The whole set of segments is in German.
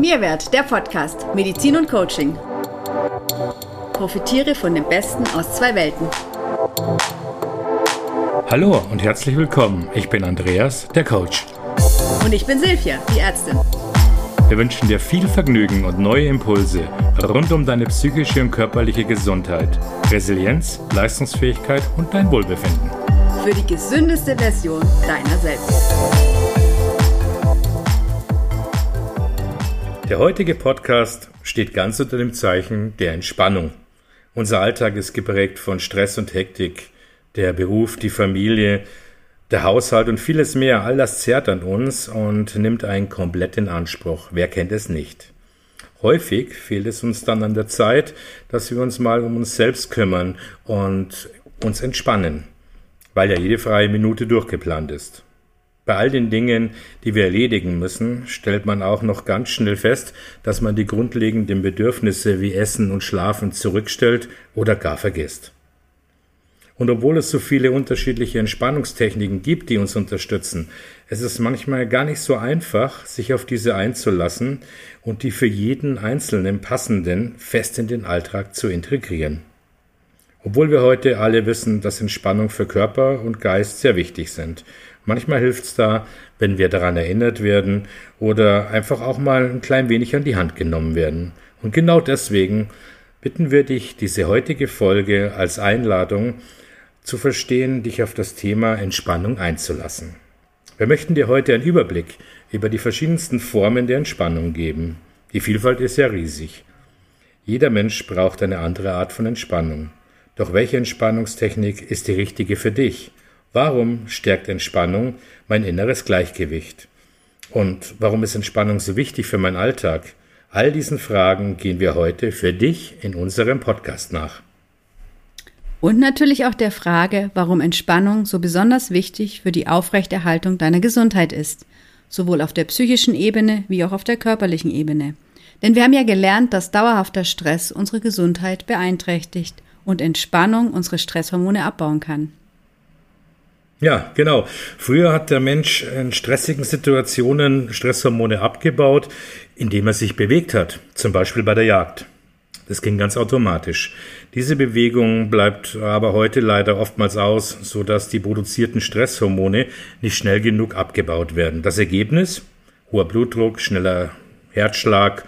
Mehrwert, der Podcast Medizin und Coaching. Profitiere von dem Besten aus zwei Welten. Hallo und herzlich willkommen. Ich bin Andreas, der Coach. Und ich bin Silvia, die Ärztin. Wir wünschen dir viel Vergnügen und neue Impulse rund um deine psychische und körperliche Gesundheit, Resilienz, Leistungsfähigkeit und dein Wohlbefinden. Für die gesündeste Version deiner selbst. Der heutige Podcast steht ganz unter dem Zeichen der Entspannung. Unser Alltag ist geprägt von Stress und Hektik. Der Beruf, die Familie, der Haushalt und vieles mehr, all das zerrt an uns und nimmt einen komplett in Anspruch. Wer kennt es nicht? Häufig fehlt es uns dann an der Zeit, dass wir uns mal um uns selbst kümmern und uns entspannen, weil ja jede freie Minute durchgeplant ist. Bei all den Dingen, die wir erledigen müssen, stellt man auch noch ganz schnell fest, dass man die grundlegenden Bedürfnisse wie Essen und Schlafen zurückstellt oder gar vergisst. Und obwohl es so viele unterschiedliche Entspannungstechniken gibt, die uns unterstützen, es ist manchmal gar nicht so einfach, sich auf diese einzulassen und die für jeden Einzelnen passenden fest in den Alltag zu integrieren. Obwohl wir heute alle wissen, dass Entspannung für Körper und Geist sehr wichtig sind Manchmal hilft es da, wenn wir daran erinnert werden oder einfach auch mal ein klein wenig an die Hand genommen werden. Und genau deswegen bitten wir dich, diese heutige Folge als Einladung zu verstehen, dich auf das Thema Entspannung einzulassen. Wir möchten dir heute einen Überblick über die verschiedensten Formen der Entspannung geben. Die Vielfalt ist ja riesig. Jeder Mensch braucht eine andere Art von Entspannung. Doch welche Entspannungstechnik ist die richtige für dich? Warum stärkt Entspannung mein inneres Gleichgewicht? Und warum ist Entspannung so wichtig für meinen Alltag? All diesen Fragen gehen wir heute für dich in unserem Podcast nach. Und natürlich auch der Frage, warum Entspannung so besonders wichtig für die Aufrechterhaltung deiner Gesundheit ist, sowohl auf der psychischen Ebene wie auch auf der körperlichen Ebene. Denn wir haben ja gelernt, dass dauerhafter Stress unsere Gesundheit beeinträchtigt und Entspannung unsere Stresshormone abbauen kann. Ja, genau. Früher hat der Mensch in stressigen Situationen Stresshormone abgebaut, indem er sich bewegt hat, zum Beispiel bei der Jagd. Das ging ganz automatisch. Diese Bewegung bleibt aber heute leider oftmals aus, so dass die produzierten Stresshormone nicht schnell genug abgebaut werden. Das Ergebnis? Hoher Blutdruck, schneller Herzschlag,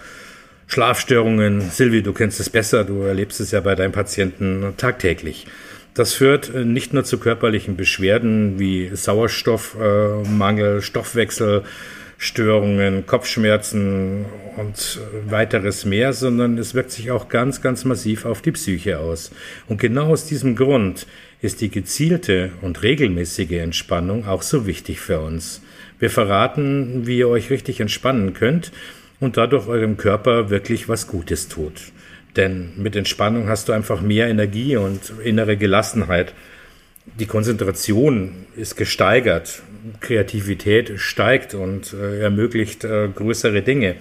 Schlafstörungen. Silvi, du kennst es besser, du erlebst es ja bei deinen Patienten tagtäglich. Das führt äh, nicht nur zu körperlichen Beschwerden wie Sauerstoffmangel, Stoffwechselstörungen, Kopfschmerzen und weiteres mehr, sondern es wirkt sich auch ganz, ganz massiv auf die Psyche aus. Und genau aus diesem Grund ist die gezielte und regelmäßige Entspannung auch so wichtig für uns. Wir verraten, wie ihr euch richtig entspannen könnt und dadurch eurem Körper wirklich was Gutes tut. Denn mit Entspannung hast du einfach mehr Energie und innere Gelassenheit. Die Konzentration ist gesteigert, Kreativität steigt und äh, ermöglicht äh, größere Dinge.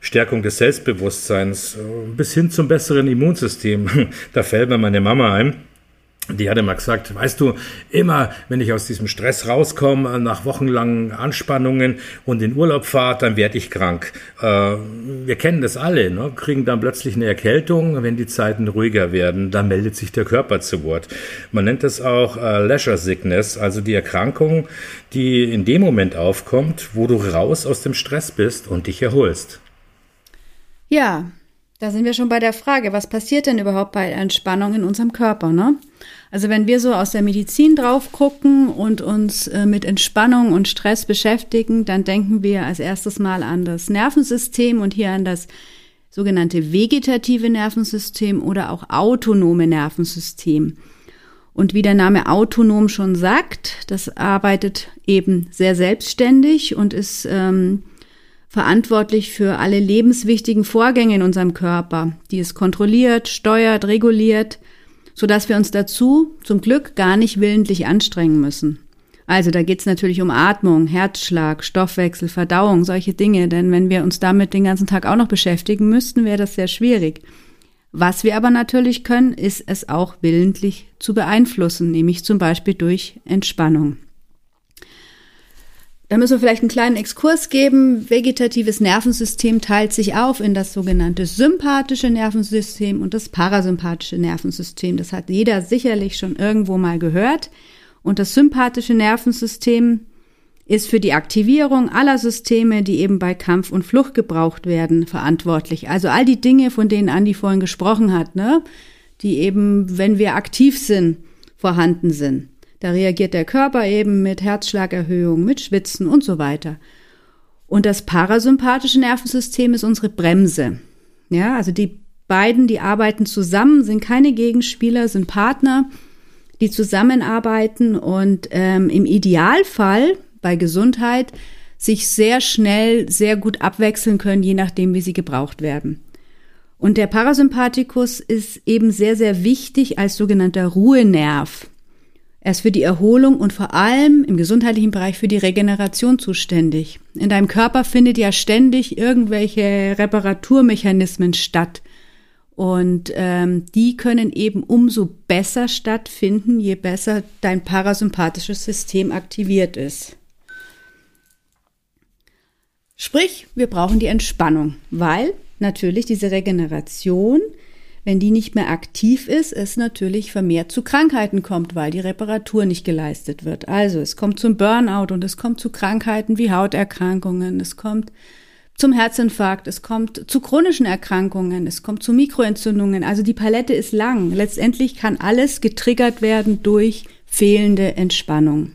Stärkung des Selbstbewusstseins äh, bis hin zum besseren Immunsystem. Da fällt mir meine Mama ein die hatte mal gesagt, weißt du, immer wenn ich aus diesem Stress rauskomme, nach wochenlangen Anspannungen und in Urlaub fahre, dann werde ich krank. Äh, wir kennen das alle, ne? kriegen dann plötzlich eine Erkältung, wenn die Zeiten ruhiger werden, dann meldet sich der Körper zu Wort. Man nennt das auch äh, Leisure Sickness, also die Erkrankung, die in dem Moment aufkommt, wo du raus aus dem Stress bist und dich erholst. Ja, da sind wir schon bei der Frage, was passiert denn überhaupt bei Entspannung in unserem Körper, ne? Also wenn wir so aus der Medizin drauf gucken und uns äh, mit Entspannung und Stress beschäftigen, dann denken wir als erstes mal an das Nervensystem und hier an das sogenannte vegetative Nervensystem oder auch autonome Nervensystem. Und wie der Name autonom schon sagt, das arbeitet eben sehr selbstständig und ist ähm, verantwortlich für alle lebenswichtigen Vorgänge in unserem Körper, die es kontrolliert, steuert, reguliert, so dass wir uns dazu zum Glück gar nicht willentlich anstrengen müssen. Also da geht's natürlich um Atmung, Herzschlag, Stoffwechsel, Verdauung, solche Dinge, denn wenn wir uns damit den ganzen Tag auch noch beschäftigen müssten, wäre das sehr schwierig. Was wir aber natürlich können, ist es auch willentlich zu beeinflussen, nämlich zum Beispiel durch Entspannung. Da müssen wir vielleicht einen kleinen Exkurs geben. Vegetatives Nervensystem teilt sich auf in das sogenannte sympathische Nervensystem und das parasympathische Nervensystem. Das hat jeder sicherlich schon irgendwo mal gehört. Und das sympathische Nervensystem ist für die Aktivierung aller Systeme, die eben bei Kampf und Flucht gebraucht werden, verantwortlich. Also all die Dinge, von denen Andi vorhin gesprochen hat, ne? die eben, wenn wir aktiv sind, vorhanden sind. Da reagiert der Körper eben mit Herzschlagerhöhung, mit Schwitzen und so weiter. Und das parasympathische Nervensystem ist unsere Bremse. Ja, also die beiden, die arbeiten zusammen, sind keine Gegenspieler, sind Partner, die zusammenarbeiten und ähm, im Idealfall bei Gesundheit sich sehr schnell, sehr gut abwechseln können, je nachdem, wie sie gebraucht werden. Und der Parasympathikus ist eben sehr, sehr wichtig als sogenannter Ruhenerv. Er ist für die Erholung und vor allem im gesundheitlichen Bereich für die Regeneration zuständig. In deinem Körper findet ja ständig irgendwelche Reparaturmechanismen statt. Und ähm, die können eben umso besser stattfinden, je besser dein parasympathisches System aktiviert ist. Sprich, wir brauchen die Entspannung, weil natürlich diese Regeneration wenn die nicht mehr aktiv ist, es natürlich vermehrt zu Krankheiten kommt, weil die Reparatur nicht geleistet wird. Also es kommt zum Burnout und es kommt zu Krankheiten wie Hauterkrankungen, es kommt zum Herzinfarkt, es kommt zu chronischen Erkrankungen, es kommt zu Mikroentzündungen. Also die Palette ist lang. Letztendlich kann alles getriggert werden durch fehlende Entspannung.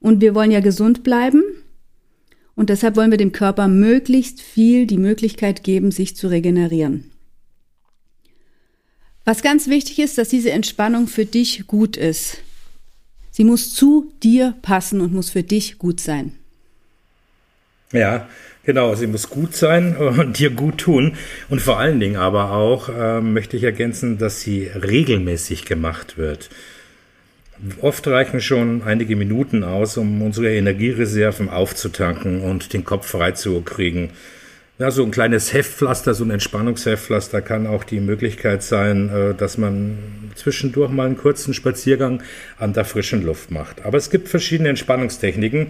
Und wir wollen ja gesund bleiben. Und deshalb wollen wir dem Körper möglichst viel die Möglichkeit geben, sich zu regenerieren. Was ganz wichtig ist, dass diese Entspannung für dich gut ist. Sie muss zu dir passen und muss für dich gut sein. Ja, genau. Sie muss gut sein und dir gut tun. Und vor allen Dingen aber auch äh, möchte ich ergänzen, dass sie regelmäßig gemacht wird. Oft reichen schon einige Minuten aus, um unsere Energiereserven aufzutanken und den Kopf frei zu kriegen. Ja, so ein kleines Heftpflaster, so ein Entspannungsheftpflaster kann auch die Möglichkeit sein, äh, dass man zwischendurch mal einen kurzen Spaziergang an der frischen Luft macht. Aber es gibt verschiedene Entspannungstechniken,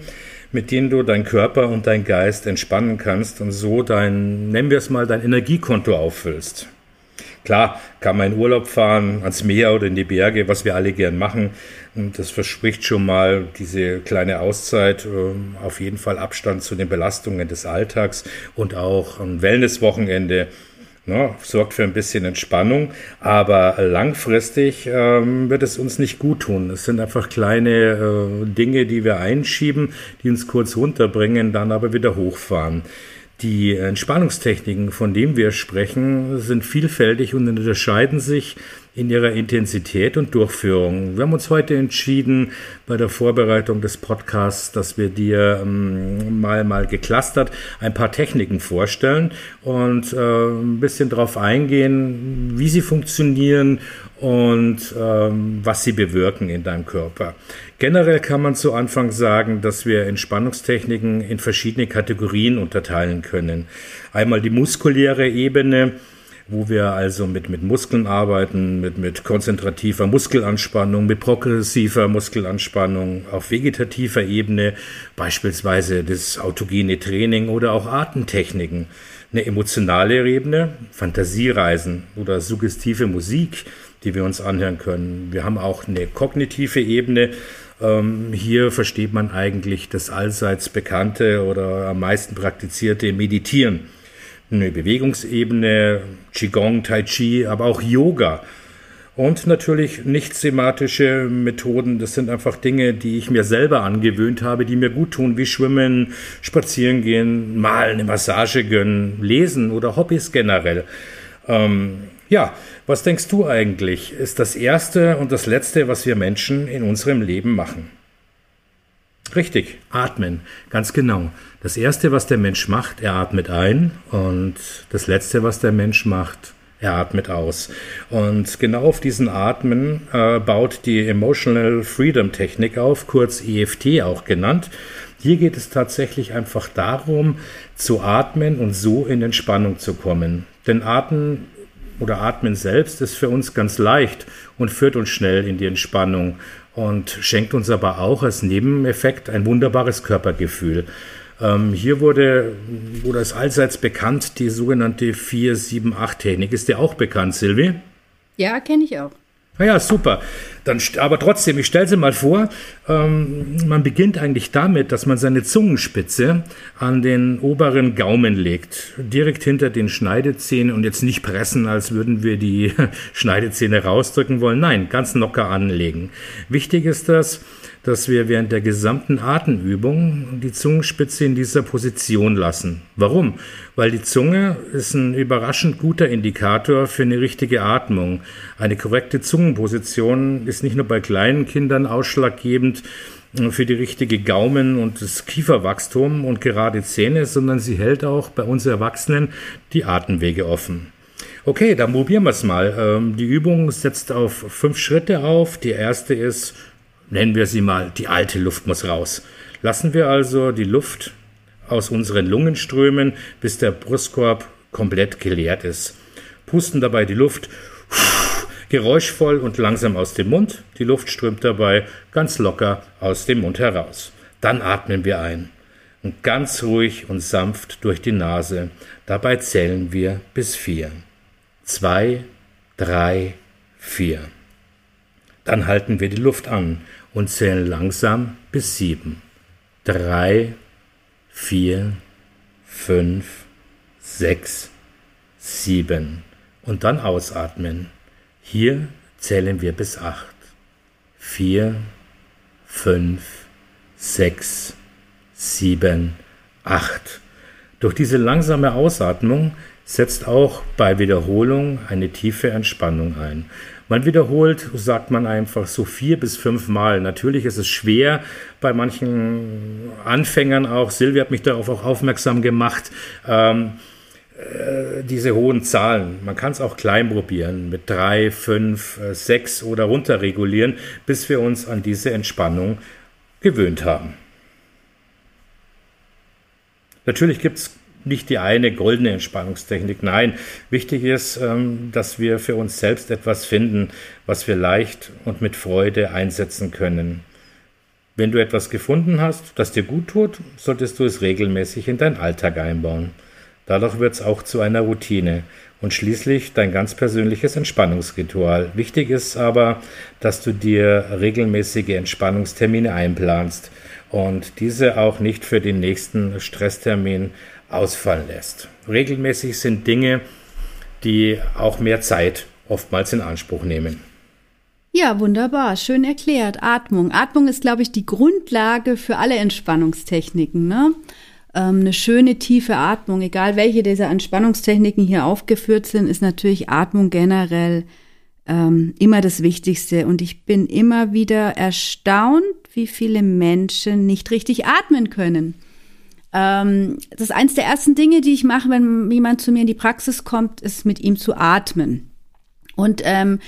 mit denen du deinen Körper und deinen Geist entspannen kannst und so dein, nennen wir es mal, dein Energiekonto auffüllst. Klar, kann man in Urlaub fahren, ans Meer oder in die Berge, was wir alle gern machen. Das verspricht schon mal diese kleine Auszeit, ähm, auf jeden Fall Abstand zu den Belastungen des Alltags und auch ein Wellnesswochenende. Ne, sorgt für ein bisschen Entspannung, aber langfristig ähm, wird es uns nicht gut tun. Es sind einfach kleine äh, Dinge, die wir einschieben, die uns kurz runterbringen, dann aber wieder hochfahren. Die Entspannungstechniken, von denen wir sprechen, sind vielfältig und unterscheiden sich in ihrer Intensität und Durchführung. Wir haben uns heute entschieden, bei der Vorbereitung des Podcasts, dass wir dir ähm, mal, mal geclustert ein paar Techniken vorstellen und äh, ein bisschen darauf eingehen, wie sie funktionieren und ähm, was sie bewirken in deinem Körper. Generell kann man zu Anfang sagen, dass wir Entspannungstechniken in verschiedene Kategorien unterteilen können. Einmal die muskuläre Ebene, wo wir also mit, mit Muskeln arbeiten, mit, mit konzentrativer Muskelanspannung, mit progressiver Muskelanspannung auf vegetativer Ebene, beispielsweise das autogene Training oder auch Atemtechniken. Eine emotionale Ebene, Fantasiereisen oder suggestive Musik, die wir uns anhören können. Wir haben auch eine kognitive Ebene, ähm, hier versteht man eigentlich das allseits bekannte oder am meisten praktizierte Meditieren. Eine Bewegungsebene, Qigong, Tai Chi, aber auch Yoga. Und natürlich nicht thematische Methoden, das sind einfach Dinge, die ich mir selber angewöhnt habe, die mir gut tun, wie Schwimmen, Spazieren gehen, mal eine Massage gönnen, Lesen oder Hobbys generell. Ähm, ja, was denkst du eigentlich, ist das Erste und das Letzte, was wir Menschen in unserem Leben machen? Richtig, atmen, ganz genau. Das Erste, was der Mensch macht, er atmet ein und das Letzte, was der Mensch macht, er atmet aus. Und genau auf diesen Atmen äh, baut die Emotional Freedom Technik auf, kurz EFT auch genannt. Hier geht es tatsächlich einfach darum, zu atmen und so in Entspannung zu kommen. Denn Atmen oder Atmen selbst ist für uns ganz leicht und führt uns schnell in die Entspannung und schenkt uns aber auch als Nebeneffekt ein wunderbares Körpergefühl. Ähm, hier wurde, wurde es allseits bekannt, die sogenannte 4-7-8-Technik. Ist dir auch bekannt, Silvi? Ja, kenne ich auch. Ah ja, super. Dann, aber trotzdem, ich stelle sie mal vor, ähm, man beginnt eigentlich damit, dass man seine Zungenspitze an den oberen Gaumen legt, direkt hinter den Schneidezähnen und jetzt nicht pressen, als würden wir die Schneidezähne rausdrücken wollen. Nein, ganz locker anlegen. Wichtig ist das, dass wir während der gesamten Atemübung die Zungenspitze in dieser Position lassen. Warum? Weil die Zunge ist ein überraschend guter Indikator für eine richtige Atmung. Eine korrekte Zungenposition ist nicht nur bei kleinen Kindern ausschlaggebend für die richtige Gaumen- und das Kieferwachstum und gerade Zähne, sondern sie hält auch bei uns Erwachsenen die Atemwege offen. Okay, dann probieren wir es mal. Ähm, die Übung setzt auf fünf Schritte auf. Die erste ist nennen wir sie mal, die alte Luft muss raus. Lassen wir also die Luft aus unseren Lungen strömen, bis der Brustkorb komplett geleert ist. Pusten dabei die Luft geräuschvoll und langsam aus dem Mund. Die Luft strömt dabei ganz locker aus dem Mund heraus. Dann atmen wir ein und ganz ruhig und sanft durch die Nase. Dabei zählen wir bis vier. Zwei, drei, vier. Dann halten wir die Luft an und zählen langsam bis sieben. Drei, vier, fünf, sechs, sieben. Und dann ausatmen. Hier zählen wir bis acht. Vier, fünf, sechs, sieben, acht. Durch diese langsame Ausatmung setzt auch bei Wiederholung eine tiefe Entspannung ein. Man wiederholt, sagt man einfach so vier bis fünf Mal. Natürlich ist es schwer bei manchen Anfängern auch. Silvia hat mich darauf auch aufmerksam gemacht. Ähm, äh, diese hohen Zahlen. Man kann es auch klein probieren, mit drei, fünf, äh, sechs oder runterregulieren, bis wir uns an diese Entspannung gewöhnt haben. Natürlich gibt es nicht die eine goldene Entspannungstechnik. Nein, wichtig ist, ähm, dass wir für uns selbst etwas finden, was wir leicht und mit Freude einsetzen können. Wenn du etwas gefunden hast, das dir gut tut, solltest du es regelmäßig in deinen Alltag einbauen. Dadurch wird es auch zu einer Routine und schließlich dein ganz persönliches Entspannungsritual. Wichtig ist aber, dass du dir regelmäßige Entspannungstermine einplanst und diese auch nicht für den nächsten Stresstermin ausfallen lässt. Regelmäßig sind Dinge, die auch mehr Zeit oftmals in Anspruch nehmen. Ja, wunderbar, schön erklärt. Atmung. Atmung ist, glaube ich, die Grundlage für alle Entspannungstechniken. Ne? Ähm, eine schöne tiefe Atmung, egal welche dieser Entspannungstechniken hier aufgeführt sind, ist natürlich Atmung generell ähm, immer das Wichtigste. Und ich bin immer wieder erstaunt, wie viele Menschen nicht richtig atmen können. Ähm, das ist eins der ersten Dinge, die ich mache, wenn jemand zu mir in die Praxis kommt, ist mit ihm zu atmen. Und ähm,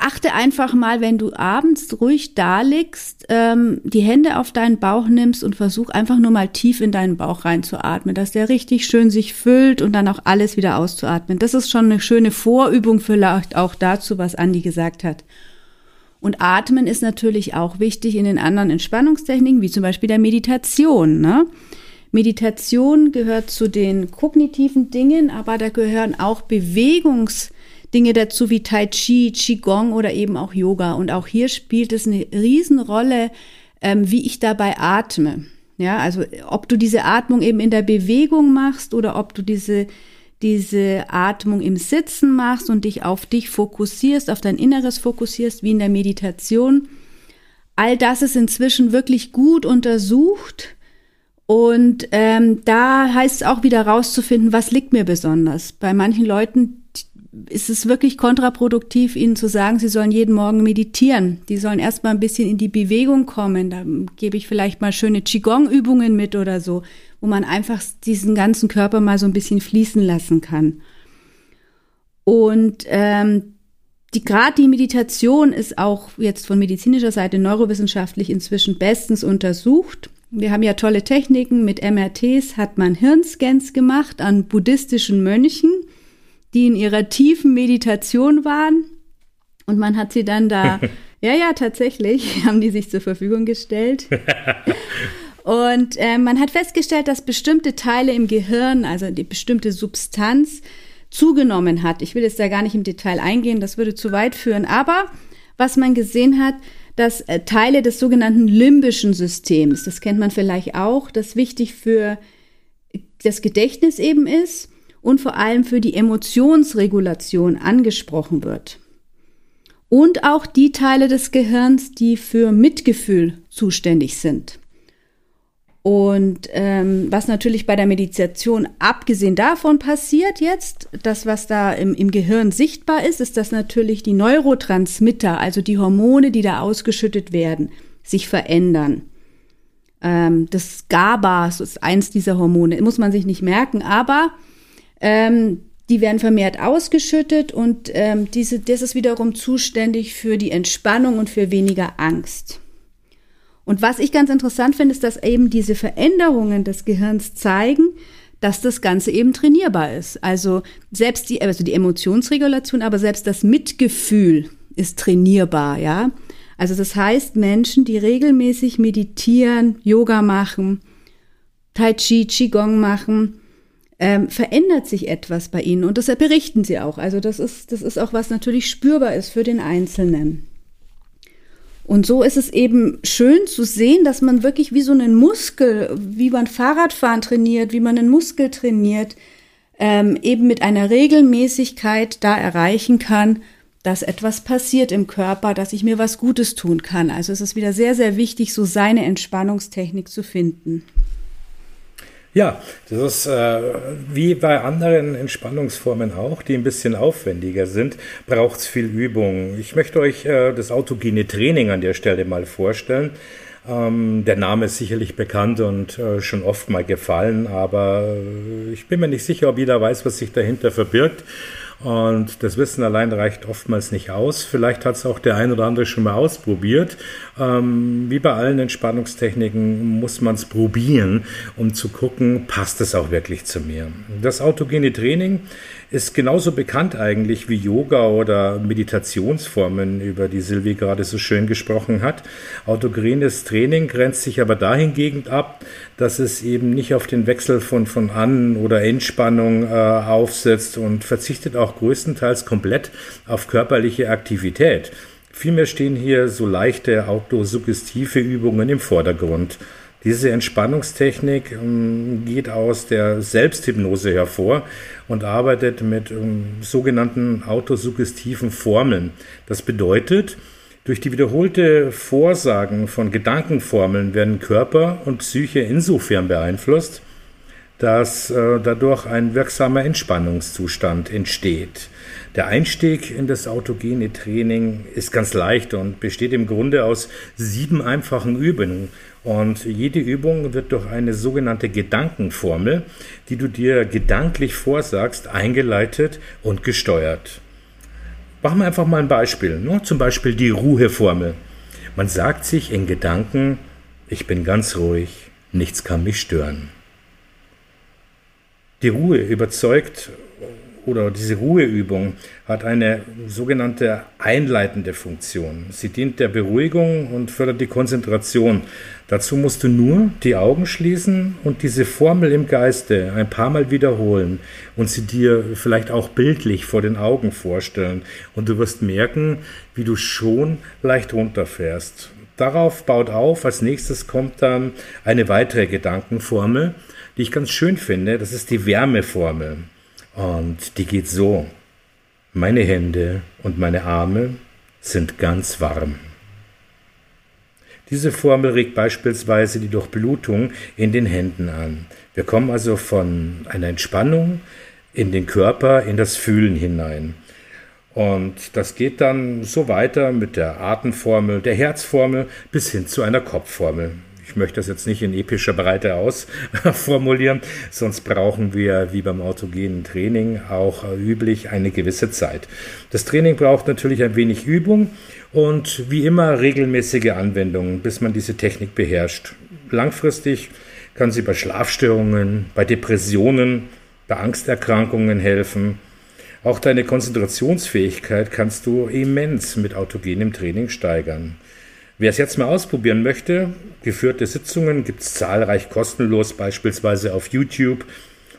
achte einfach mal, wenn du abends ruhig da liegst, ähm, die Hände auf deinen Bauch nimmst und versuch einfach nur mal tief in deinen Bauch reinzuatmen, dass der richtig schön sich füllt und dann auch alles wieder auszuatmen. Das ist schon eine schöne Vorübung vielleicht auch dazu, was Andi gesagt hat. Und Atmen ist natürlich auch wichtig in den anderen Entspannungstechniken, wie zum Beispiel der Meditation. Ne? Meditation gehört zu den kognitiven Dingen, aber da gehören auch Bewegungsdinge dazu, wie Tai Chi, Qigong oder eben auch Yoga. Und auch hier spielt es eine Riesenrolle, ähm, wie ich dabei atme. Ja, also ob du diese Atmung eben in der Bewegung machst oder ob du diese diese Atmung im Sitzen machst und dich auf dich fokussierst, auf dein Inneres fokussierst, wie in der Meditation. All das ist inzwischen wirklich gut untersucht. Und ähm, da heißt es auch wieder rauszufinden, was liegt mir besonders. Bei manchen Leuten ist es wirklich kontraproduktiv, ihnen zu sagen, sie sollen jeden Morgen meditieren. Die sollen erstmal ein bisschen in die Bewegung kommen. Da gebe ich vielleicht mal schöne Qigong-Übungen mit oder so, wo man einfach diesen ganzen Körper mal so ein bisschen fließen lassen kann. Und ähm, die gerade die Meditation ist auch jetzt von medizinischer Seite neurowissenschaftlich inzwischen bestens untersucht. Wir haben ja tolle Techniken. Mit MRTs hat man Hirnscans gemacht an buddhistischen Mönchen die in ihrer tiefen Meditation waren. Und man hat sie dann da, ja, ja, tatsächlich, haben die sich zur Verfügung gestellt. Und äh, man hat festgestellt, dass bestimmte Teile im Gehirn, also die bestimmte Substanz, zugenommen hat. Ich will jetzt da gar nicht im Detail eingehen, das würde zu weit führen. Aber was man gesehen hat, dass äh, Teile des sogenannten limbischen Systems, das kennt man vielleicht auch, das wichtig für das Gedächtnis eben ist und vor allem für die Emotionsregulation angesprochen wird. Und auch die Teile des Gehirns, die für Mitgefühl zuständig sind. Und ähm, was natürlich bei der Meditation abgesehen davon passiert jetzt, das, was da im, im Gehirn sichtbar ist, ist, dass natürlich die Neurotransmitter, also die Hormone, die da ausgeschüttet werden, sich verändern. Ähm, das GABA ist eins dieser Hormone, muss man sich nicht merken, aber ähm, die werden vermehrt ausgeschüttet und ähm, diese, das ist wiederum zuständig für die Entspannung und für weniger Angst. Und was ich ganz interessant finde, ist, dass eben diese Veränderungen des Gehirns zeigen, dass das Ganze eben trainierbar ist. Also selbst die, also die Emotionsregulation, aber selbst das Mitgefühl ist trainierbar, ja. Also das heißt, Menschen, die regelmäßig meditieren, Yoga machen, Tai Chi, Qigong machen, ähm, verändert sich etwas bei ihnen und das berichten sie auch. Also das ist, das ist auch was natürlich spürbar ist für den Einzelnen. Und so ist es eben schön zu sehen, dass man wirklich wie so einen Muskel, wie man Fahrradfahren trainiert, wie man einen Muskel trainiert, ähm, eben mit einer Regelmäßigkeit da erreichen kann, dass etwas passiert im Körper, dass ich mir was Gutes tun kann. Also es ist wieder sehr, sehr wichtig, so seine Entspannungstechnik zu finden. Ja, das ist äh, wie bei anderen Entspannungsformen auch, die ein bisschen aufwendiger sind, braucht es viel Übung. Ich möchte euch äh, das autogene Training an der Stelle mal vorstellen. Ähm, der Name ist sicherlich bekannt und äh, schon oft mal gefallen, aber äh, ich bin mir nicht sicher, ob jeder weiß, was sich dahinter verbirgt. Und das Wissen allein reicht oftmals nicht aus. Vielleicht hat es auch der ein oder andere schon mal ausprobiert. Ähm, wie bei allen Entspannungstechniken muss man es probieren, um zu gucken, passt es auch wirklich zu mir. Das autogene Training ist genauso bekannt eigentlich wie Yoga oder Meditationsformen, über die Silvi gerade so schön gesprochen hat. Autogenes Training grenzt sich aber dahingegen ab, dass es eben nicht auf den Wechsel von, von An- oder Entspannung äh, aufsetzt und verzichtet auch größtenteils komplett auf körperliche Aktivität. Vielmehr stehen hier so leichte autosuggestive Übungen im Vordergrund. Diese Entspannungstechnik ähm, geht aus der Selbsthypnose hervor und arbeitet mit ähm, sogenannten autosuggestiven Formeln. Das bedeutet, durch die wiederholte Vorsagen von Gedankenformeln werden Körper und Psyche insofern beeinflusst, dass äh, dadurch ein wirksamer Entspannungszustand entsteht. Der Einstieg in das autogene Training ist ganz leicht und besteht im Grunde aus sieben einfachen Übungen. Und jede Übung wird durch eine sogenannte Gedankenformel, die du dir gedanklich vorsagst, eingeleitet und gesteuert. Machen wir einfach mal ein Beispiel. Ne? Zum Beispiel die Ruheformel. Man sagt sich in Gedanken, ich bin ganz ruhig, nichts kann mich stören. Die Ruhe überzeugt oder diese Ruheübung hat eine sogenannte einleitende Funktion. Sie dient der Beruhigung und fördert die Konzentration. Dazu musst du nur die Augen schließen und diese Formel im Geiste ein paar Mal wiederholen und sie dir vielleicht auch bildlich vor den Augen vorstellen. Und du wirst merken, wie du schon leicht runterfährst. Darauf baut auf, als nächstes kommt dann eine weitere Gedankenformel, die ich ganz schön finde. Das ist die Wärmeformel. Und die geht so. Meine Hände und meine Arme sind ganz warm. Diese Formel regt beispielsweise die Durchblutung in den Händen an. Wir kommen also von einer Entspannung in den Körper, in das Fühlen hinein. Und das geht dann so weiter mit der Atemformel, der Herzformel bis hin zu einer Kopfformel. Ich möchte das jetzt nicht in epischer Breite ausformulieren, sonst brauchen wir, wie beim autogenen Training auch üblich, eine gewisse Zeit. Das Training braucht natürlich ein wenig Übung und wie immer regelmäßige Anwendungen, bis man diese Technik beherrscht. Langfristig kann sie bei Schlafstörungen, bei Depressionen, bei Angsterkrankungen helfen. Auch deine Konzentrationsfähigkeit kannst du immens mit autogenem Training steigern. Wer es jetzt mal ausprobieren möchte, geführte Sitzungen gibt es zahlreich kostenlos, beispielsweise auf YouTube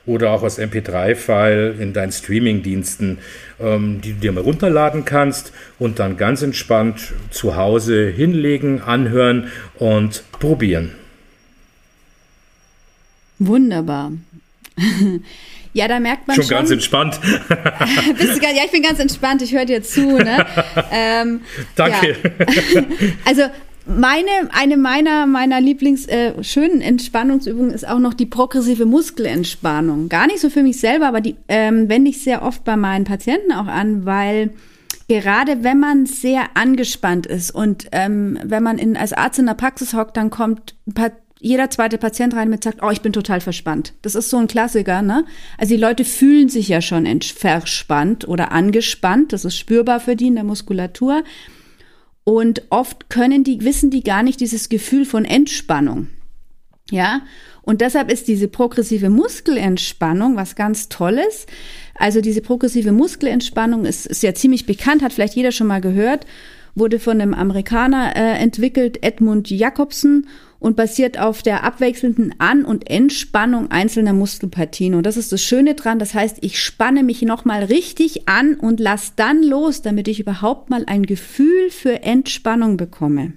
oder auch als MP3-File in deinen Streaming-Diensten, ähm, die du dir mal runterladen kannst und dann ganz entspannt zu Hause hinlegen, anhören und probieren. Wunderbar. Ja, da merkt man schon. Schon ganz entspannt. bist du, ja, ich bin ganz entspannt, ich höre dir zu. Ne? Ähm, Danke. Ja. Also meine, eine meiner, meiner Lieblings äh, schönen Entspannungsübungen ist auch noch die progressive Muskelentspannung. Gar nicht so für mich selber, aber die ähm, wende ich sehr oft bei meinen Patienten auch an, weil gerade wenn man sehr angespannt ist und ähm, wenn man in, als Arzt in der Praxis hockt, dann kommt jeder zweite Patient rein mit sagt, oh, ich bin total verspannt. Das ist so ein Klassiker, ne? Also die Leute fühlen sich ja schon verspannt oder angespannt. Das ist spürbar für die in der Muskulatur. Und oft können die, wissen die gar nicht dieses Gefühl von Entspannung. Ja. Und deshalb ist diese progressive Muskelentspannung was ganz Tolles. Also diese progressive Muskelentspannung ist, ist ja ziemlich bekannt, hat vielleicht jeder schon mal gehört, wurde von einem Amerikaner äh, entwickelt, Edmund Jacobsen und basiert auf der abwechselnden An- und Entspannung einzelner Muskelpartien. Und das ist das Schöne dran. Das heißt, ich spanne mich nochmal richtig an und lass dann los, damit ich überhaupt mal ein Gefühl für Entspannung bekomme.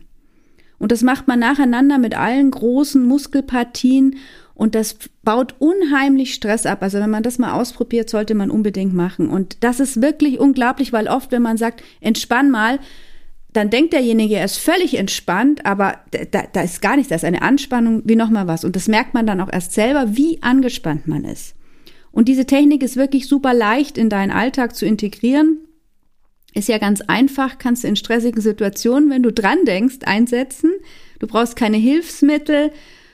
Und das macht man nacheinander mit allen großen Muskelpartien und das baut unheimlich Stress ab. Also wenn man das mal ausprobiert, sollte man unbedingt machen. Und das ist wirklich unglaublich, weil oft, wenn man sagt, entspann mal, dann denkt derjenige, er ist völlig entspannt, aber da, da ist gar nichts, da ist eine Anspannung wie nochmal was. Und das merkt man dann auch erst selber, wie angespannt man ist. Und diese Technik ist wirklich super leicht in deinen Alltag zu integrieren. Ist ja ganz einfach, kannst du in stressigen Situationen, wenn du dran denkst, einsetzen. Du brauchst keine Hilfsmittel.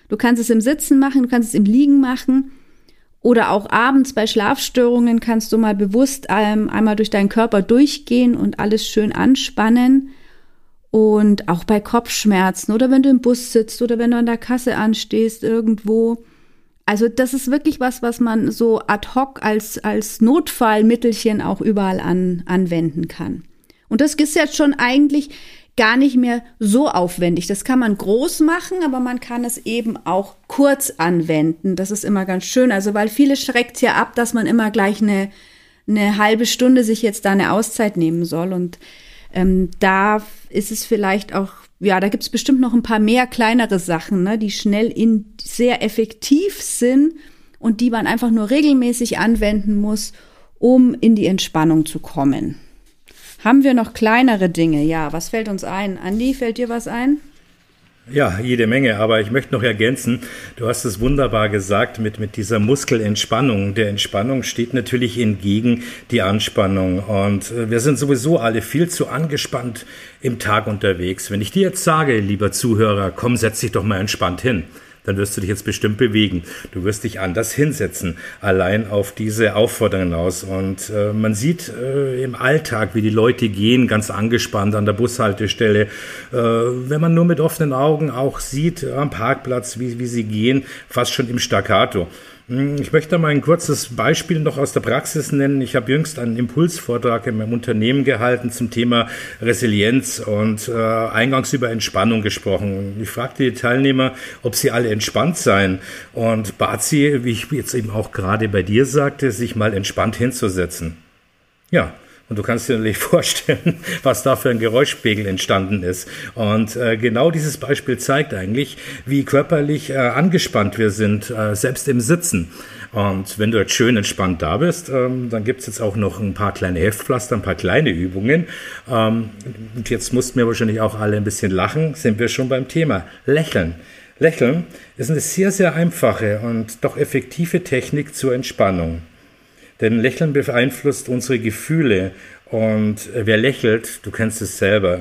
Du kannst es im Sitzen machen, du kannst es im Liegen machen. Oder auch abends bei Schlafstörungen kannst du mal bewusst ähm, einmal durch deinen Körper durchgehen und alles schön anspannen. Und auch bei Kopfschmerzen oder wenn du im Bus sitzt oder wenn du an der Kasse anstehst irgendwo. Also das ist wirklich was, was man so ad hoc als, als Notfallmittelchen auch überall an, anwenden kann. Und das ist jetzt schon eigentlich gar nicht mehr so aufwendig. Das kann man groß machen, aber man kann es eben auch kurz anwenden. Das ist immer ganz schön. Also weil viele schreckt ja ab, dass man immer gleich eine, eine halbe Stunde sich jetzt da eine Auszeit nehmen soll. Und ähm, da ist es vielleicht auch, ja, da gibt es bestimmt noch ein paar mehr kleinere Sachen, ne, die schnell in sehr effektiv sind und die man einfach nur regelmäßig anwenden muss, um in die Entspannung zu kommen. Haben wir noch kleinere Dinge? Ja, was fällt uns ein? Andi, fällt dir was ein? Ja, jede Menge, aber ich möchte noch ergänzen, du hast es wunderbar gesagt mit, mit dieser Muskelentspannung. Der Entspannung steht natürlich entgegen die Anspannung und äh, wir sind sowieso alle viel zu angespannt im Tag unterwegs. Wenn ich dir jetzt sage, lieber Zuhörer, komm, setz dich doch mal entspannt hin, dann wirst du dich jetzt bestimmt bewegen. Du wirst dich anders hinsetzen, allein auf diese Aufforderungen aus. Und äh, man sieht äh, im Alltag, wie die Leute gehen, ganz angespannt an der Bushaltestelle. Äh, wenn man nur mit offenen Augen auch sieht am Parkplatz, wie, wie sie gehen, fast schon im Staccato. Hm, ich möchte mal ein kurzes Beispiel noch aus der Praxis nennen. Ich habe jüngst einen Impulsvortrag in meinem Unternehmen gehalten zum Thema Resilienz und äh, eingangs über Entspannung gesprochen. Ich fragte die Teilnehmer, ob sie alle entspannt seien und bat sie, wie ich jetzt eben auch gerade bei dir sagte, sich mal entspannt hinzusetzen. Ja, und du kannst dir natürlich vorstellen, was da für ein Geräuschpegel entstanden ist. Und äh, genau dieses Beispiel zeigt eigentlich, wie körperlich äh, angespannt wir sind, äh, selbst im Sitzen. Und wenn du jetzt schön entspannt da bist, ähm, dann gibt's jetzt auch noch ein paar kleine Heftpflaster, ein paar kleine Übungen. Ähm, und jetzt mussten wir wahrscheinlich auch alle ein bisschen lachen, sind wir schon beim Thema. Lächeln. Lächeln ist eine sehr, sehr einfache und doch effektive Technik zur Entspannung. Denn Lächeln beeinflusst unsere Gefühle. Und wer lächelt, du kennst es selber.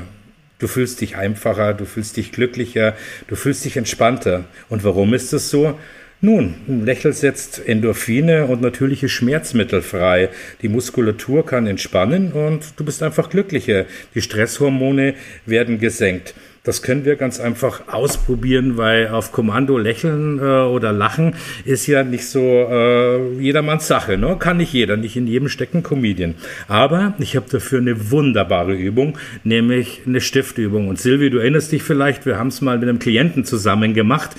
Du fühlst dich einfacher, du fühlst dich glücklicher, du fühlst dich entspannter. Und warum ist das so? Nun, ein Lächeln setzt Endorphine und natürliche Schmerzmittel frei. Die Muskulatur kann entspannen und du bist einfach glücklicher. Die Stresshormone werden gesenkt. Das können wir ganz einfach ausprobieren, weil auf Kommando lächeln äh, oder lachen ist ja nicht so äh, jedermanns Sache. Ne? Kann nicht jeder, nicht in jedem stecken Comedian. Aber ich habe dafür eine wunderbare Übung, nämlich eine Stiftübung. Und Silvi, du erinnerst dich vielleicht, wir haben es mal mit einem Klienten zusammen gemacht,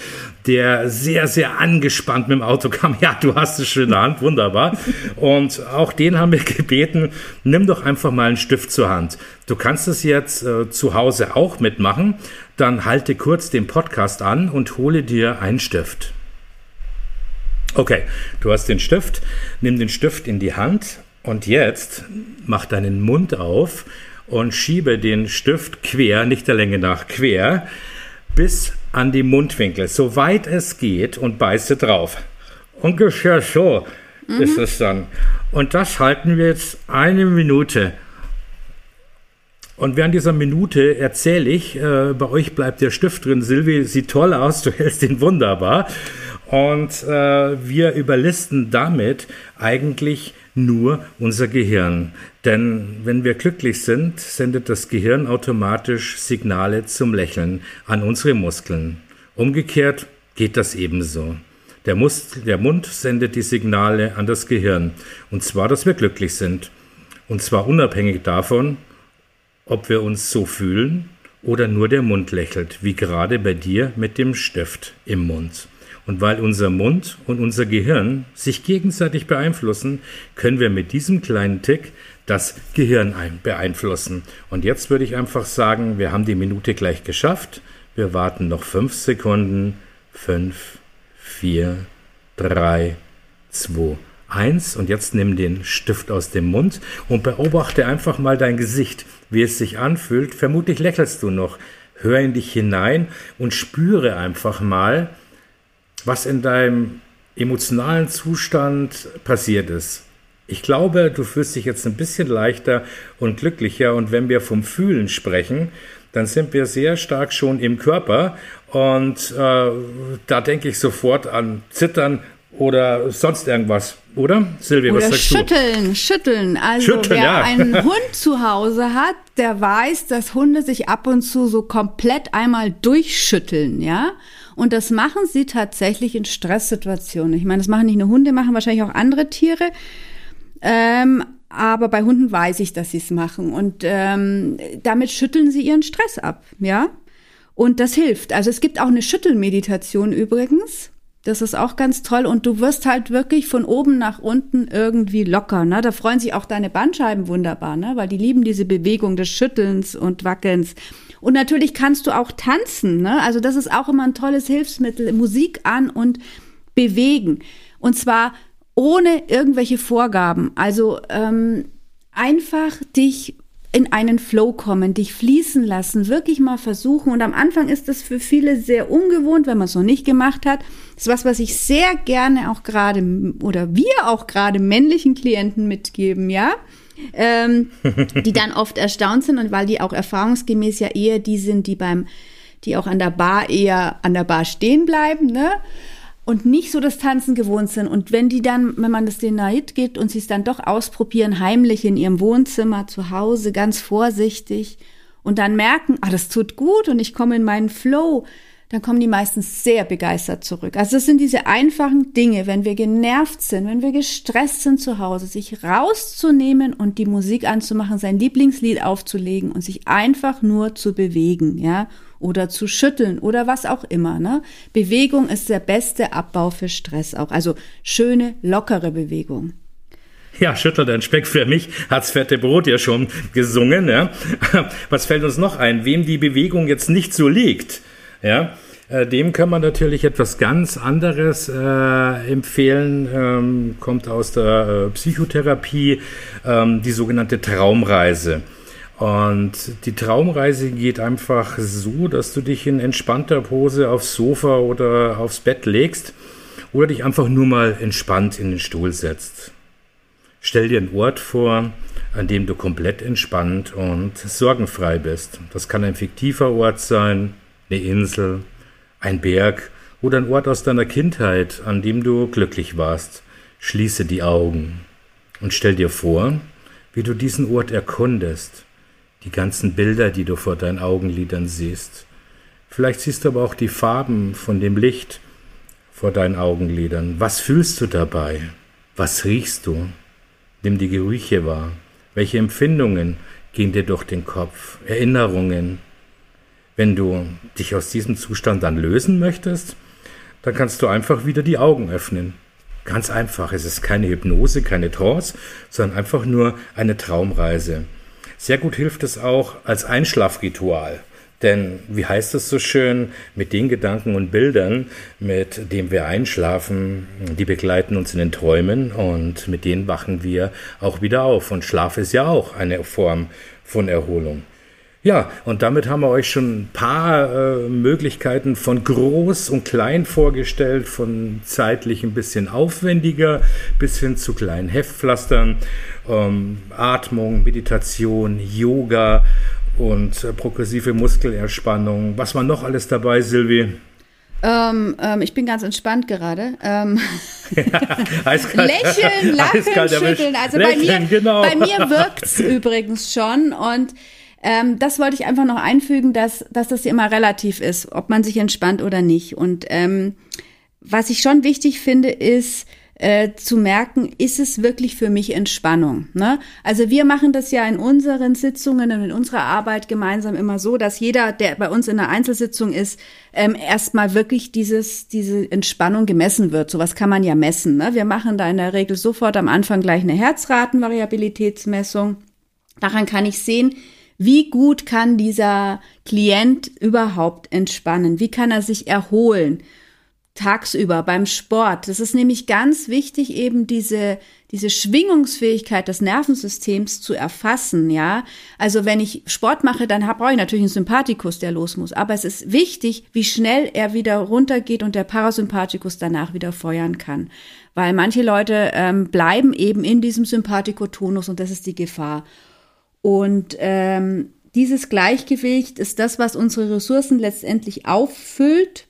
der sehr, sehr angespannt mit dem Auto kam. Ja, du hast es schön in der Hand, wunderbar. Und auch den haben wir gebeten, nimm doch einfach mal einen Stift zur Hand. Du kannst es jetzt äh, zu Hause auch mitmachen. Dann halte kurz den Podcast an und hole dir einen Stift. Okay, du hast den Stift, nimm den Stift in die Hand und jetzt mach deinen Mund auf und schiebe den Stift quer, nicht der Länge nach, quer bis an die Mundwinkel, soweit es geht und beiße drauf. Ungefähr so mhm. ist es dann. Und das halten wir jetzt eine Minute. Und während dieser Minute erzähle ich, äh, bei euch bleibt der Stift drin. Silvi sieht toll aus, du hältst ihn wunderbar. Und äh, wir überlisten damit eigentlich nur unser Gehirn. Denn wenn wir glücklich sind, sendet das Gehirn automatisch Signale zum Lächeln an unsere Muskeln. Umgekehrt geht das ebenso. Der, Mus der Mund sendet die Signale an das Gehirn. Und zwar, dass wir glücklich sind. Und zwar unabhängig davon, ob wir uns so fühlen oder nur der Mund lächelt, wie gerade bei dir mit dem Stift im Mund. Und weil unser Mund und unser Gehirn sich gegenseitig beeinflussen, können wir mit diesem kleinen Tick das Gehirn beeinflussen. Und jetzt würde ich einfach sagen, wir haben die Minute gleich geschafft. Wir warten noch fünf Sekunden. Fünf, vier, drei, zwei, eins. Und jetzt nimm den Stift aus dem Mund und beobachte einfach mal dein Gesicht, wie es sich anfühlt. Vermutlich lächelst du noch. Hör in dich hinein und spüre einfach mal, was in deinem emotionalen Zustand passiert ist. Ich glaube, du fühlst dich jetzt ein bisschen leichter und glücklicher. Und wenn wir vom Fühlen sprechen, dann sind wir sehr stark schon im Körper. Und äh, da denke ich sofort an Zittern oder sonst irgendwas, oder? Silvia, oder was sagst schütteln, du? Schütteln, Also schütteln, wer ja. einen Hund zu Hause hat, der weiß, dass Hunde sich ab und zu so komplett einmal durchschütteln, ja? Und das machen sie tatsächlich in Stresssituationen. Ich meine, das machen nicht nur Hunde, machen wahrscheinlich auch andere Tiere. Ähm, aber bei Hunden weiß ich, dass sie es machen. Und ähm, damit schütteln sie ihren Stress ab, ja. Und das hilft. Also es gibt auch eine Schüttelmeditation übrigens. Das ist auch ganz toll. Und du wirst halt wirklich von oben nach unten irgendwie locker. Ne? Da freuen sich auch deine Bandscheiben wunderbar, ne? weil die lieben diese Bewegung des Schüttelns und Wackelns. Und natürlich kannst du auch tanzen. Ne? Also das ist auch immer ein tolles Hilfsmittel. Musik an und bewegen. Und zwar ohne irgendwelche Vorgaben. Also ähm, einfach dich in einen Flow kommen, dich fließen lassen, wirklich mal versuchen. Und am Anfang ist das für viele sehr ungewohnt, wenn man es noch nicht gemacht hat. Das ist was, was ich sehr gerne auch gerade oder wir auch gerade männlichen Klienten mitgeben, ja ähm, die dann oft erstaunt sind und weil die auch erfahrungsgemäß ja eher die sind, die beim, die auch an der Bar eher an der Bar stehen bleiben, ne? Und nicht so das Tanzen gewohnt sind. Und wenn die dann, wenn man das denen naht geht und sie es dann doch ausprobieren, heimlich in ihrem Wohnzimmer, zu Hause, ganz vorsichtig und dann merken, ah, das tut gut und ich komme in meinen Flow, dann kommen die meistens sehr begeistert zurück. Also es sind diese einfachen Dinge, wenn wir genervt sind, wenn wir gestresst sind zu Hause, sich rauszunehmen und die Musik anzumachen, sein Lieblingslied aufzulegen und sich einfach nur zu bewegen, ja, oder zu schütteln oder was auch immer, ne? Bewegung ist der beste Abbau für Stress auch. Also schöne, lockere Bewegung. Ja, schüttelt ein Speck für mich, hat's fette Brot ja schon gesungen. Ja. Was fällt uns noch ein? Wem die Bewegung jetzt nicht so liegt, ja, äh, dem kann man natürlich etwas ganz anderes äh, empfehlen, ähm, kommt aus der äh, Psychotherapie, ähm, die sogenannte Traumreise. Und die Traumreise geht einfach so, dass du dich in entspannter Pose aufs Sofa oder aufs Bett legst oder dich einfach nur mal entspannt in den Stuhl setzt. Stell dir einen Ort vor, an dem du komplett entspannt und sorgenfrei bist. Das kann ein fiktiver Ort sein, eine Insel, ein Berg oder ein Ort aus deiner Kindheit, an dem du glücklich warst. Schließe die Augen und stell dir vor, wie du diesen Ort erkundest, die ganzen Bilder, die du vor deinen Augenlidern siehst, Vielleicht siehst du aber auch die Farben von dem Licht vor deinen Augenlidern. Was fühlst du dabei? Was riechst du? Nimm die Gerüche wahr. Welche Empfindungen gehen dir durch den Kopf? Erinnerungen? Wenn du dich aus diesem Zustand dann lösen möchtest, dann kannst du einfach wieder die Augen öffnen. Ganz einfach. Es ist keine Hypnose, keine Trance, sondern einfach nur eine Traumreise. Sehr gut hilft es auch als Einschlafritual. Denn, wie heißt es so schön, mit den Gedanken und Bildern, mit denen wir einschlafen, die begleiten uns in den Träumen und mit denen wachen wir auch wieder auf. Und Schlaf ist ja auch eine Form von Erholung. Ja, und damit haben wir euch schon ein paar äh, Möglichkeiten von groß und klein vorgestellt, von zeitlich ein bisschen aufwendiger bis hin zu kleinen Heftpflastern, ähm, Atmung, Meditation, Yoga und äh, progressive Muskelentspannung. Was war noch alles dabei, Silvi? Ähm, ähm, ich bin ganz entspannt gerade. Ähm, Lächeln, lachen, schütteln. Also Lächeln, bei mir, genau. bei mir wirkt's übrigens schon und ähm, das wollte ich einfach noch einfügen, dass, dass das immer relativ ist, ob man sich entspannt oder nicht. Und ähm, was ich schon wichtig finde, ist, äh, zu merken, ist es wirklich für mich Entspannung. Ne? Also wir machen das ja in unseren Sitzungen und in unserer Arbeit gemeinsam immer so, dass jeder, der bei uns in einer Einzelsitzung ist, ähm, erstmal wirklich dieses, diese Entspannung gemessen wird. Sowas kann man ja messen. Ne? Wir machen da in der Regel sofort am Anfang gleich eine Herzratenvariabilitätsmessung. Daran kann ich sehen, wie gut kann dieser Klient überhaupt entspannen? Wie kann er sich erholen? Tagsüber beim Sport. Das ist nämlich ganz wichtig, eben diese, diese Schwingungsfähigkeit des Nervensystems zu erfassen, ja. Also wenn ich Sport mache, dann brauche ich natürlich einen Sympathikus, der los muss. Aber es ist wichtig, wie schnell er wieder runtergeht und der Parasympathikus danach wieder feuern kann. Weil manche Leute ähm, bleiben eben in diesem Sympathikotonus und das ist die Gefahr. Und ähm, dieses Gleichgewicht ist das, was unsere Ressourcen letztendlich auffüllt.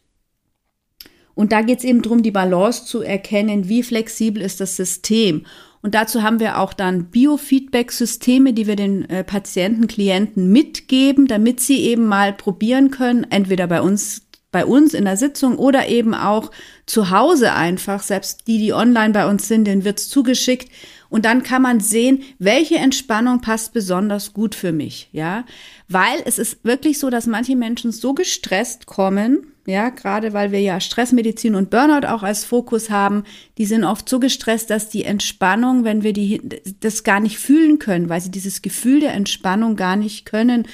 Und da geht es eben darum, die Balance zu erkennen, wie flexibel ist das System. Und dazu haben wir auch dann Biofeedback-Systeme, die wir den äh, Patienten, Klienten mitgeben, damit sie eben mal probieren können, entweder bei uns bei uns in der Sitzung oder eben auch zu Hause einfach, selbst die, die online bei uns sind, denen wird's zugeschickt und dann kann man sehen, welche Entspannung passt besonders gut für mich, ja. Weil es ist wirklich so, dass manche Menschen so gestresst kommen, ja, gerade weil wir ja Stressmedizin und Burnout auch als Fokus haben, die sind oft so gestresst, dass die Entspannung, wenn wir die, das gar nicht fühlen können, weil sie dieses Gefühl der Entspannung gar nicht können,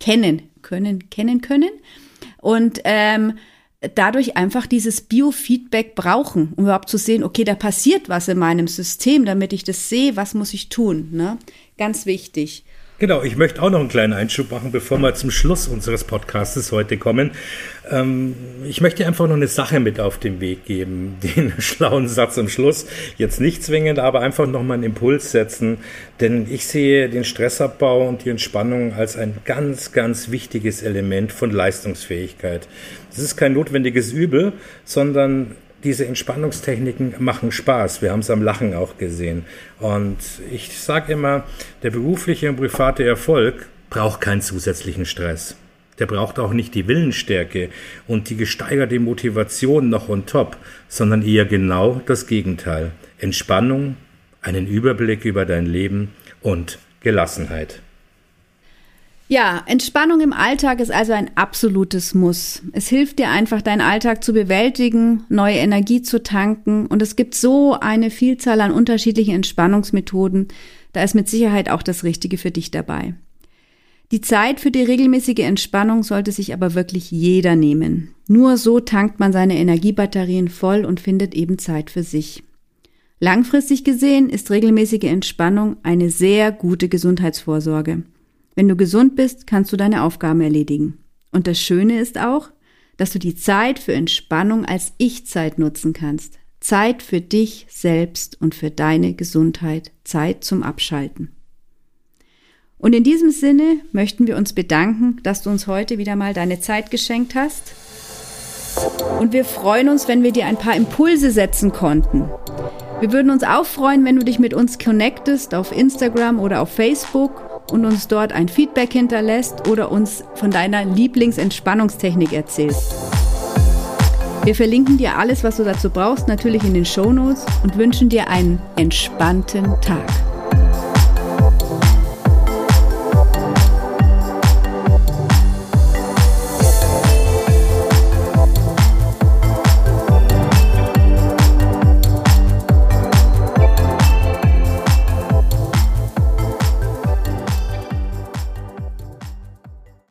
kennen, können, kennen können. Und ähm, dadurch einfach dieses Biofeedback brauchen, um überhaupt zu sehen, okay, da passiert was in meinem System, damit ich das sehe, was muss ich tun. Ne? Ganz wichtig. Genau, ich möchte auch noch einen kleinen Einschub machen, bevor wir zum Schluss unseres Podcasts heute kommen. Ähm, ich möchte einfach noch eine Sache mit auf den Weg geben, den schlauen Satz am Schluss. Jetzt nicht zwingend, aber einfach nochmal einen Impuls setzen, denn ich sehe den Stressabbau und die Entspannung als ein ganz, ganz wichtiges Element von Leistungsfähigkeit. Das ist kein notwendiges Übel, sondern diese Entspannungstechniken machen Spaß. Wir haben es am Lachen auch gesehen. Und ich sage immer, der berufliche und private Erfolg braucht keinen zusätzlichen Stress. Der braucht auch nicht die Willensstärke und die gesteigerte Motivation noch on top, sondern eher genau das Gegenteil. Entspannung, einen Überblick über dein Leben und Gelassenheit. Ja, Entspannung im Alltag ist also ein absolutes Muss. Es hilft dir einfach, deinen Alltag zu bewältigen, neue Energie zu tanken und es gibt so eine Vielzahl an unterschiedlichen Entspannungsmethoden. Da ist mit Sicherheit auch das Richtige für dich dabei. Die Zeit für die regelmäßige Entspannung sollte sich aber wirklich jeder nehmen. Nur so tankt man seine Energiebatterien voll und findet eben Zeit für sich. Langfristig gesehen ist regelmäßige Entspannung eine sehr gute Gesundheitsvorsorge. Wenn du gesund bist, kannst du deine Aufgaben erledigen. Und das Schöne ist auch, dass du die Zeit für Entspannung als Ich-Zeit nutzen kannst. Zeit für dich selbst und für deine Gesundheit. Zeit zum Abschalten. Und in diesem Sinne möchten wir uns bedanken, dass du uns heute wieder mal deine Zeit geschenkt hast. Und wir freuen uns, wenn wir dir ein paar Impulse setzen konnten. Wir würden uns auch freuen, wenn du dich mit uns connectest auf Instagram oder auf Facebook und uns dort ein Feedback hinterlässt oder uns von deiner Lieblingsentspannungstechnik erzählst. Wir verlinken dir alles, was du dazu brauchst, natürlich in den Shownotes und wünschen dir einen entspannten Tag.